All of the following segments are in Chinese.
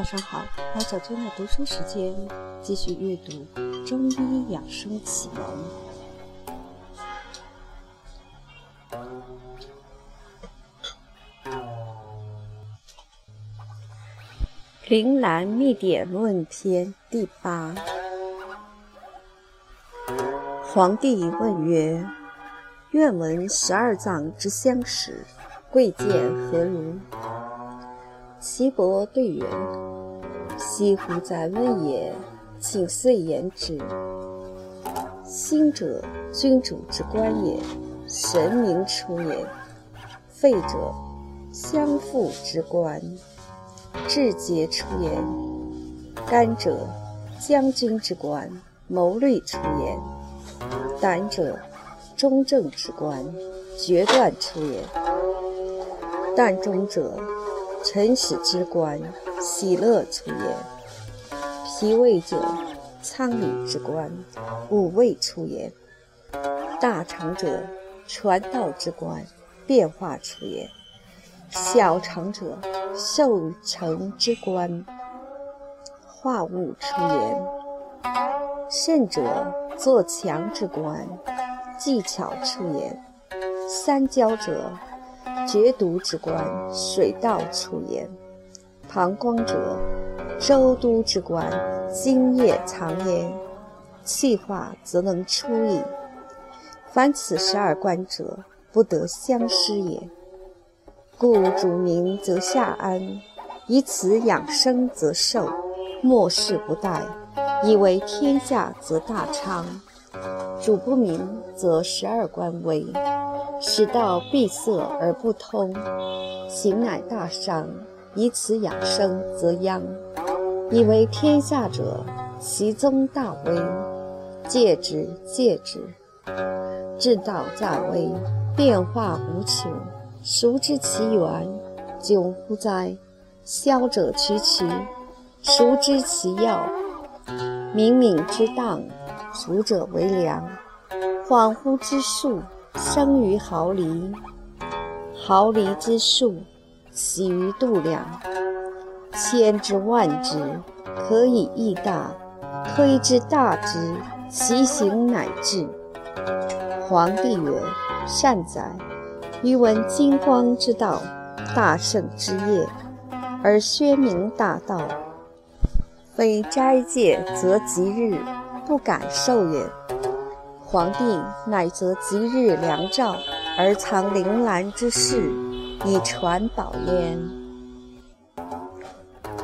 早上好，来小娟的读书时间，继续阅读《中医养生启蒙》。《灵兰秘典论篇》第八。皇帝问曰：“愿闻十二脏之相识，贵贱何如？”岐伯对曰：“西乎在问也，请遂言之。心者，君主之官也，神明出也；肺者，相父之官，志节出也；肝者，将军之官，谋虑出也。”胆者，中正之官，决断出也；胆中者，臣使之官，喜乐出也；脾胃者，仓廪之官，五味出也；大肠者，传道之官，变化出也；小肠者，受成之官，化物出也；肾者，作强之官，技巧出也；三焦者，决毒之官，水道出焉；膀胱者，周都之官，精液藏焉，气化则能出矣。凡此十二官者，不得相失也。故主明则下安，以此养生则寿，莫世不殆。以为天下则大昌，主不明则十二官危，使道闭塞而不通，行乃大伤。以此养生则殃。以为天下者，其宗大威，戒之戒之。治道在微，变化无穷，孰知其源？久乎哉！消者区区，孰知其要？冥冥之当，足者为良。恍惚之术，生于毫厘；毫厘之术，起于度量。千之万之，可以益大；推之大之，其行乃至。皇帝曰：“善哉！余闻金光之道，大圣之业，而宣明大道。”非斋戒则吉日，不敢受也。皇帝乃择吉日良兆，而藏铃兰之事，以传宝焉。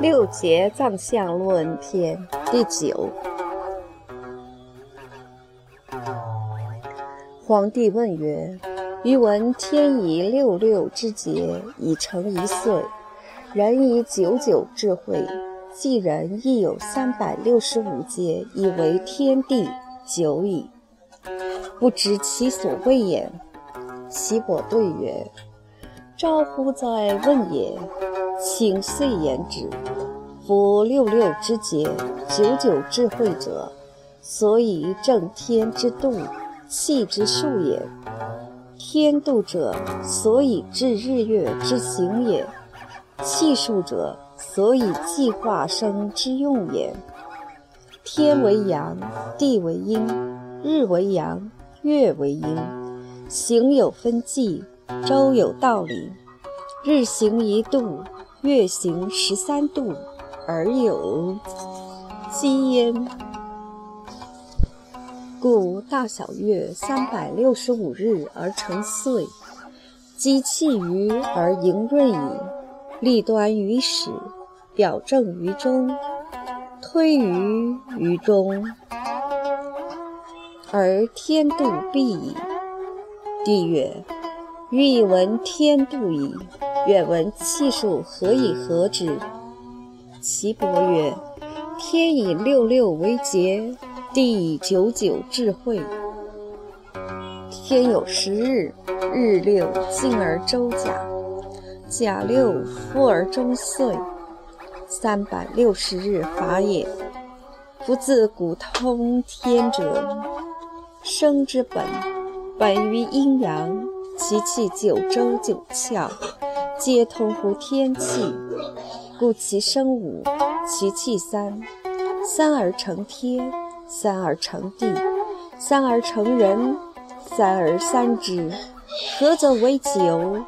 六节藏象论篇第九。皇帝问曰：“余闻天以六六之节，以成一岁；人以九九智慧。”既人亦有三百六十五节，以为天地久矣，不知其所谓也。岐伯对曰：“招乎哉问也！请遂言之。夫六六之节，九九智慧者，所以正天之度，气之数也。天度者，所以治日月之行也；气数者，所以计化生之用也。天为阳，地为阴，日为阳，月为阴。行有分际，周有道理。日行一度，月行十三度，而有积焉。故大小月三百六十五日而成岁，积气于而盈润矣。立端于始，表正于中，推于于中，而天度必矣。帝曰：欲以闻天度矣，愿闻气数何以合之？岐伯曰：天以六六为节，地以九九智慧。天有十日，日六进而周甲。甲六夫而终岁，三百六十日法也。夫自古通天者，生之本，本于阴阳，其气九州九窍，皆通乎天气，故其生五其气三：三而成天，三而成地，三而成人，三而三之。合则为九，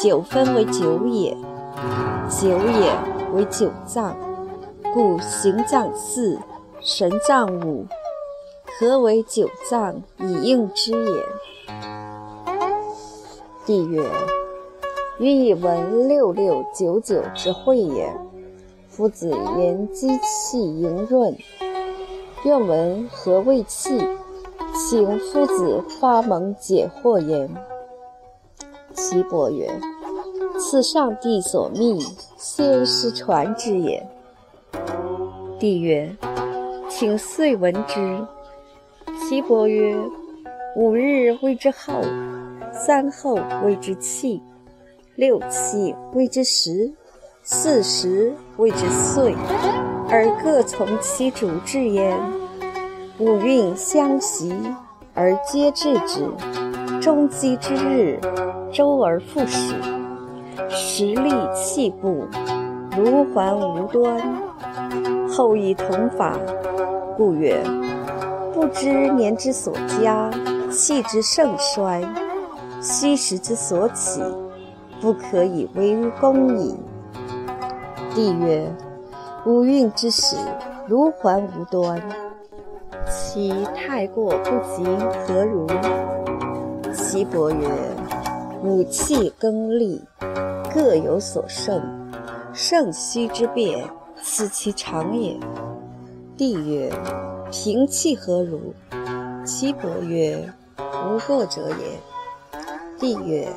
九分为九也。九也为九脏，故形脏四，神脏五，何为九脏以应之也。帝曰：予以闻六六九九之会也。夫子言积气盈润，愿闻何谓气？请夫子发蒙解惑言。岐伯曰：此上帝所密，先师传之也。帝曰：请遂闻之。岐伯曰：五日谓之后。三后谓之气，六气谓之时，四时谓之岁，而各从其主治焉。五运相袭而皆治之，终积之日，周而复始。时利气不，如环无端。后以同法，故曰：不知年之所加，气之盛衰。虚实之所起，不可以为功矣。帝曰：五运之始，如环无端，其太过不及，何如？岐伯曰：五气更利，各有所胜，盛虚之变，此其常也。帝曰：平气何如？岐伯曰：无过者也。帝曰：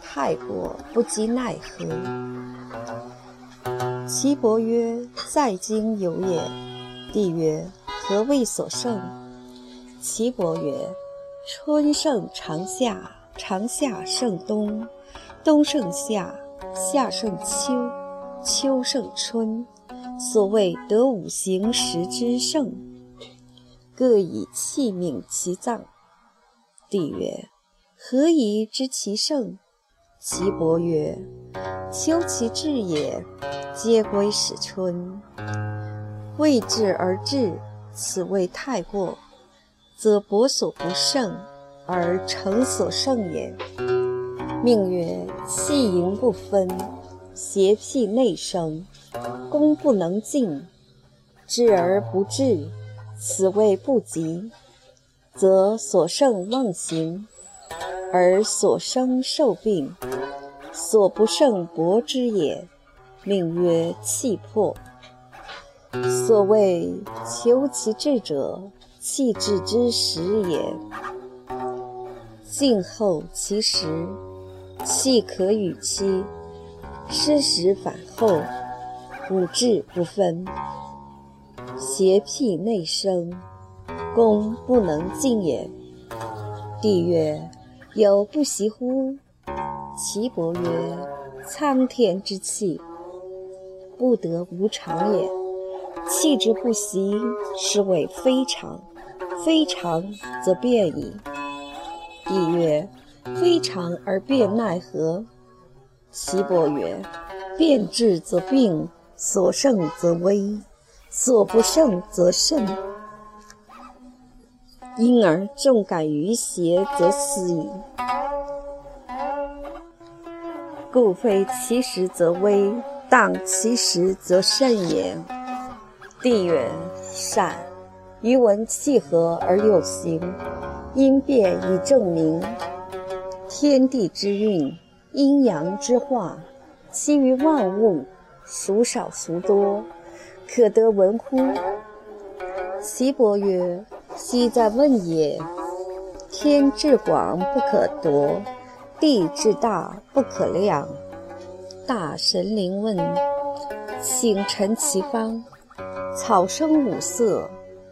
太过不及奈何？岐伯曰：在经有也。帝曰：何谓所胜？岐伯曰：春胜长夏，长夏胜冬，冬胜夏，夏胜秋，秋胜春。所谓得五行时之胜，各以气命其脏。帝曰。何以知其盛？岐伯曰：秋其至也，皆归始春。未至而至，此谓太过，则伯所不胜，而成所胜也。命曰：气盈不分，邪僻内生，功不能尽，至而不至，此谓不及，则所胜忘形。而所生受病，所不胜搏之也，命曰气魄。所谓求其志者，气至之时也。静候其时，气可与期；失时反后，五志不分，邪僻内生，功不能尽也。帝曰。有不习乎？岐伯曰：苍天之气，不得无常也。气之不习，是谓非常；非常则变矣。帝曰：非常而变奈何？岐伯曰：变质则病，所胜则危，所不胜则胜。因而重感于邪，则死矣。故非其时则危，当其时则胜也。帝曰：善。余闻气和而有形，因变以证明。天地之运，阴阳之化，其于万物，孰少孰多，可得闻乎？岐伯曰。昔在问也，天至广不可夺，地至大不可量。大神灵问，请陈其方。草生五色，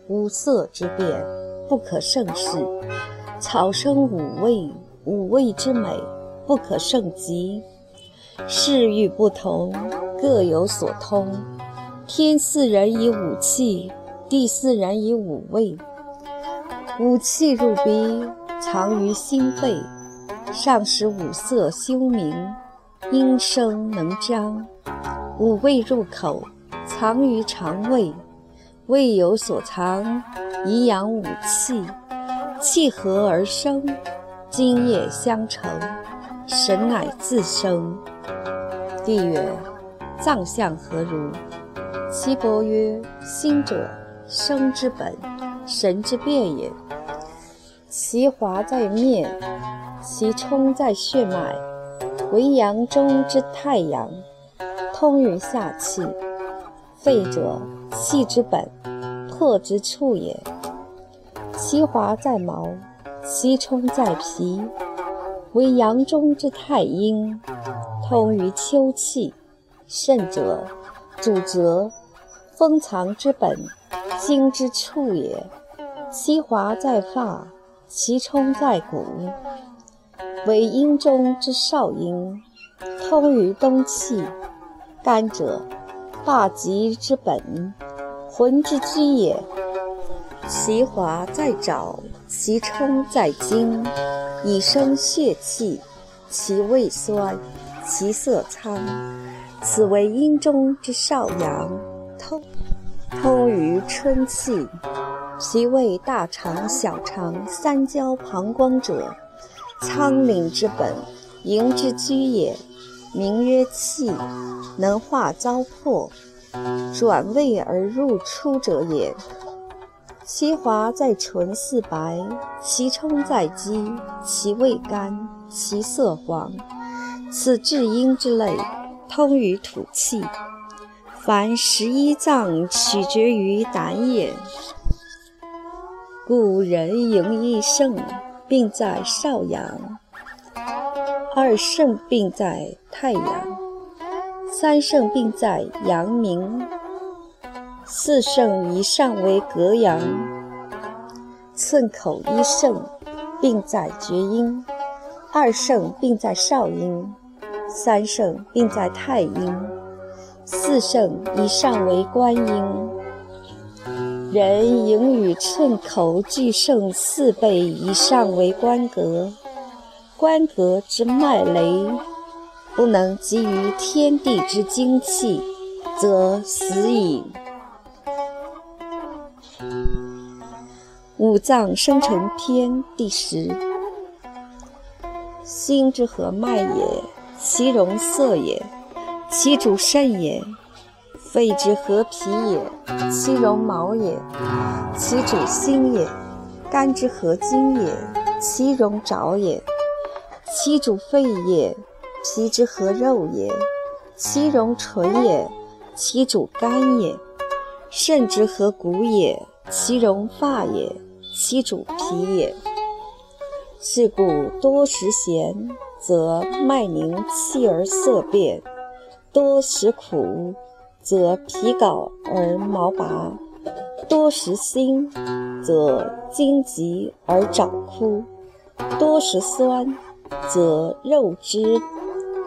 五色之变不可胜事；草生五味，五味之美不可胜极。事欲不同，各有所通。天似人以五气，地似人以五味。五气入鼻，藏于心肺，上使五色修明，音声能张；五味入口，藏于肠胃，胃有所藏，以养五气。气和而生，津液相承，神乃自生。帝曰：藏象何如？岐伯曰：心者，生之本，神之变也。其华在面，其充在血脉，为阳中之太阳，通于下气。肺者，气之本，魄之处也。其华在毛，其充在皮，为阳中之太阴，通于秋气。肾者，主折，封藏之本，精之处也。其华在发，其充在骨，为阴中之少阴，通于冬气。肝者，大吉之本，魂之居也。其华在爪，其充在筋，以生血气。其味酸，其色苍。此为阴中之少阳，于春气。脾胃大肠、小肠、三焦、膀胱者，仓廪之本，营之居也。名曰气，能化糟粕，转胃而入出者也。其华在唇似白，其充在肌，其味甘，其色黄。此至阴之类，通于土气。凡十一脏取决于胆也。故人营一肾，病在少阳。二肾病在太阳，三肾病在阳明，四肾以上为隔阳。寸口一肾病在厥阴，二肾病在少阴，三肾病在太阴，四圣以上为官阴。人营与寸口俱肾四倍以上为关格。关格之脉雷，不能及于天地之精气，则死矣。五脏生成篇第十。心之合脉也，其容色也；其主肾也。肺之合脾也，其容毛也；其主心也。肝之合筋也，其容爪也。其主肺也，脾之合肉也；其容唇也，其主肝也；肾之合骨也，其容发也，其主皮也。是故多食咸，则脉凝气而色变；多食苦，则皮槁而毛拔；多食辛，则筋急而长枯；多食酸。则肉之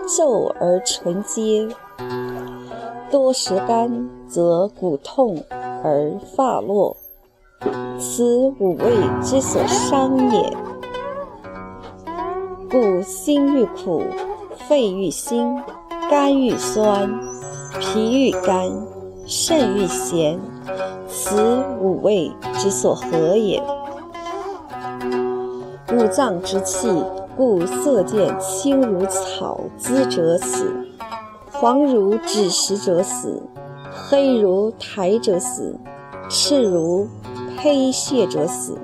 皱而唇结，多食甘，则骨痛而发落。此五味之所伤也。故心欲苦，肺欲辛，肝欲酸，脾欲甘，肾欲咸，此五味之所合也。五脏之气。故色见青如草滋者死，黄如枳实者死，黑如苔者死，赤如胚屑者死，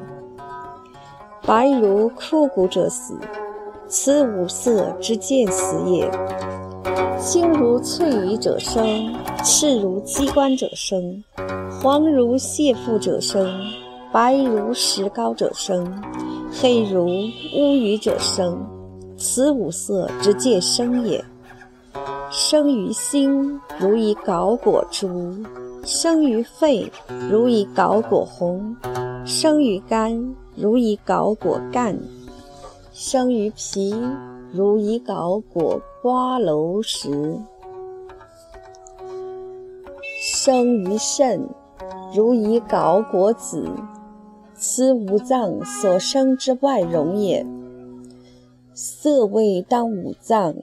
白如枯骨者死。此五色之见死也。青如翠羽者生，赤如鸡冠者生，黄如蟹腹者生，白如石膏者生。黑如乌鱼者生，此五色之见生也。生于心，如以槁果朱；生于肺，如以槁果红；生于肝，如以槁果干；生于脾，如以槁裹瓜蒌实；生于肾，如以槁裹子。此五脏所生之外容也。色味当五脏，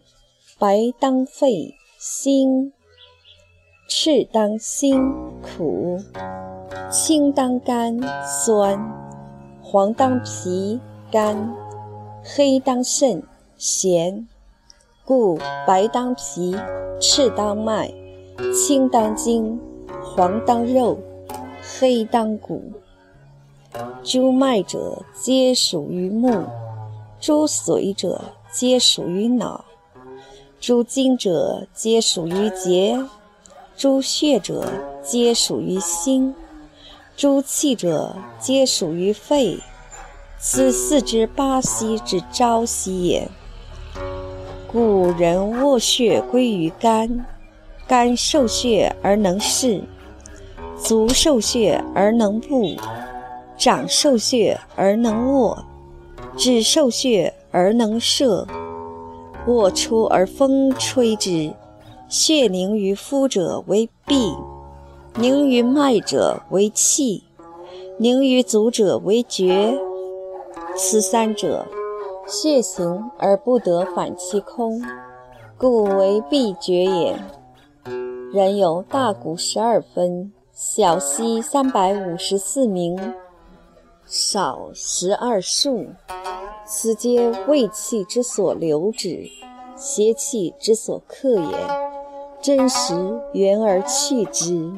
白当肺、心，赤当心苦，青当甘酸，黄当脾甘，黑当肾咸。故白当皮，赤当麦，青当筋，黄当肉，黑当骨。诸脉者，皆属于目；诸髓者，皆属于脑；诸经者，皆属于节；诸血者，皆属于心；诸气者，皆属于肺。此四之八息之朝夕也。故人卧血归于肝，肝受血而能视，足受血而能步。掌受血而能握，指受血而能射。卧出而风吹之，血凝于肤者为痹，凝于脉者为气，凝于足者为厥。此三者，血行而不得返其空，故为痹厥也。人有大骨十二分，小溪三百五十四名。少十二数，此皆胃气之所留之，邪气之所克也。真实圆而去之。